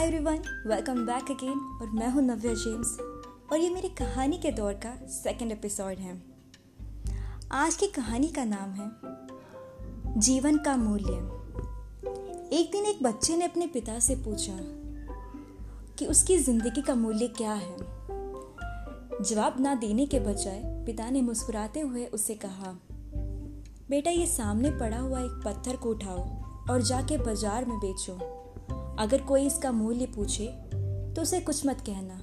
Hi everyone welcome back again और मैं हूँ नव्या जेम्स। और ये मेरी कहानी के दौर का सेकंड एपिसोड है। आज की कहानी का नाम है, जीवन का मूल्य। एक दिन एक बच्चे ने अपने पिता से पूछा कि उसकी ज़िंदगी का मूल्य क्या है। जवाब ना देने के बजाय पिता ने मुस्कुराते हुए उसे कहा, बेटा, ये सामने पड़ा हुआ एक पत्थर को उठाओ और जाके बाज़ार में बेचो। अगर कोई इसका मूल्य पूछे तो उसे कुछ मत कहना,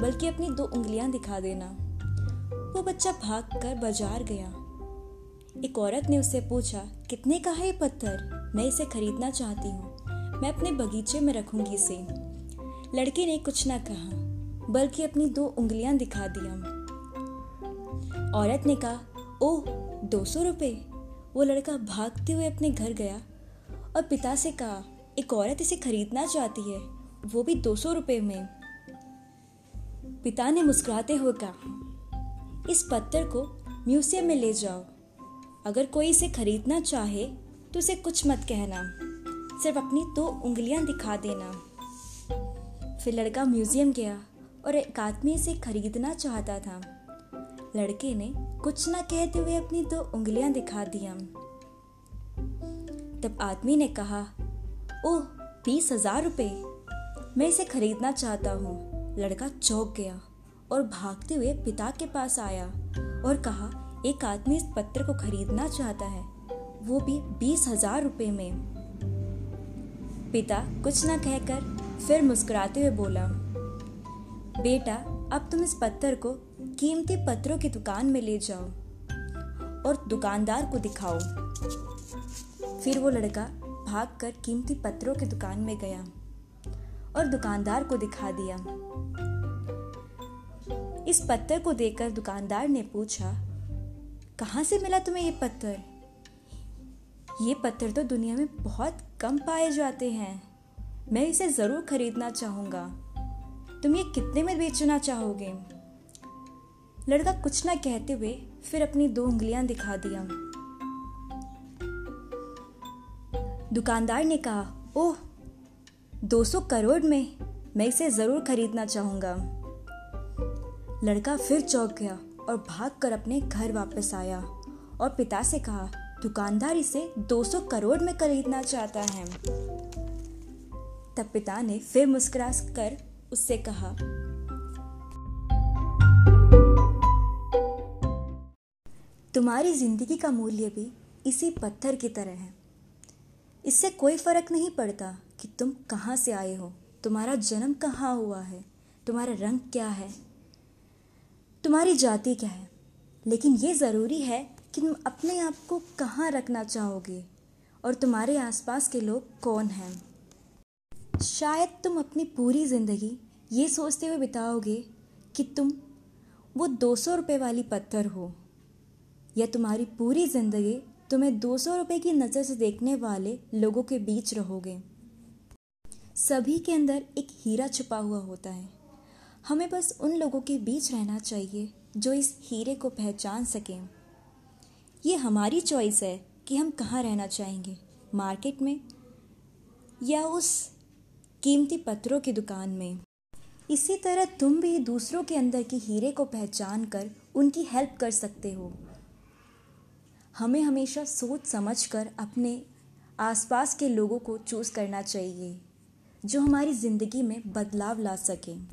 बल्कि अपनी दो उंगलियाँ दिखा देना। वो बच्चा भाग कर बाज़ार गया। एक औरत ने उससे पूछा, कितने का है ये पत्थर? मैं इसे खरीदना चाहती हूँ। मैं अपने बगीचे में रखूँगी इसे। लड़के ने कुछ ना कहा, बल्कि अपनी दो उंगलियाँ दिखा दिया। औरत ने कहा, ओह, दो सौ रुपये वो लड़का भागते हुए अपने घर गया और पिता से कहा एक औरत इसे खरीदना चाहती है, वो भी दो सौ रुपये में। पिता ने मुस्कुराते हुए कहा, इस पत्थर को म्यूज़ियम में ले जाओ। अगर कोई इसे खरीदना चाहे तो उसे कुछ मत कहना। सिर्फ़ अपनी दो उंगलियाँ दिखा देना। फिर लड़का म्यूज़ियम गया और एक आदमी इसे खरीदना चाहता था। लड़के ने कुछ ना कहते हुए अपनी दो उंगलियाँ दिखा दिया। तब आदमी ने कहा ओह, बीस हज़ार रुपये मैं इसे खरीदना चाहता हूँ। लड़का चौंक गया और भागते हुए पिता के पास आया और कहा, एक आदमी इस पत्र को खरीदना चाहता है। वो भी बीस हज़ार रुपये में। पिता कुछ ना कहकर फिर मुस्कुराते हुए बोला, बेटा, अब तुम इस पत्थर को कीमती पत्थरों की दुकान में ले जाओ और दुकानदार को दिखाओ। फिर वो लड़का भागकर कीमती पत्रों की दुकान में गया और दुकानदार को दिखा दिया। इस पत्थर को देखकर दुकानदार ने पूछा, कहाँ से मिला तुम्हें ये पत्थर? ये पत्थर तो दुनिया में बहुत कम पाए जाते हैं। मैं इसे ज़रूर खरीदना चाहूँगा। तुम ये कितने में बेचना चाहोगे? लड़का कुछ ना कहते हुए फिर अपनी दो उंगलियाँ दिखा दिया। दुकानदार ने कहा, ओह 200 करोड़ में मैं इसे ज़रूर खरीदना चाहूँगा. लड़का फिर चौंक गया और भागकर अपने घर वापस आया और पिता से कहा, दुकानदार इसे 200 करोड़ में खरीदना चाहता है। तब पिता ने फिर मुस्कुरा कर उससे कहा, तुम्हारी ज़िंदगी का मूल्य भी इसी पत्थर की तरह है। इससे कोई फ़र्क नहीं पड़ता कि तुम कहाँ से आए हो। तुम्हारा जन्म कहाँ हुआ है? तुम्हारा रंग क्या है? तुम्हारी जाति क्या है? लेकिन ये ज़रूरी है कि तुम अपने आप को कहाँ रखना चाहोगे और तुम्हारे आसपास के लोग कौन हैं। शायद तुम अपनी पूरी ज़िंदगी ये सोचते हुए बिताओगे कि तुम वो दो सौ रुपये वाली पत्थर हो, या तुम्हारी पूरी ज़िंदगी तुम्हें दो सौ रुपये की नज़र से देखने वाले लोगों के बीच रहोगे। सभी के अंदर एक हीरा छुपा हुआ होता है। हमें बस उन लोगों के बीच रहना चाहिए जो इस हीरे को पहचान सकें। ये हमारी चॉइस है कि हम कहाँ रहना चाहेंगे मार्केट में या उस कीमती पत्थरों की दुकान में। इसी तरह तुम भी दूसरों के अंदर की हीरे को पहचान कर उनकी हेल्प कर सकते हो। हमें हमेशा सोच समझकर अपने आसपास के लोगों को चूज़ करना चाहिए, जो हमारी ज़िंदगी में बदलाव ला सकें।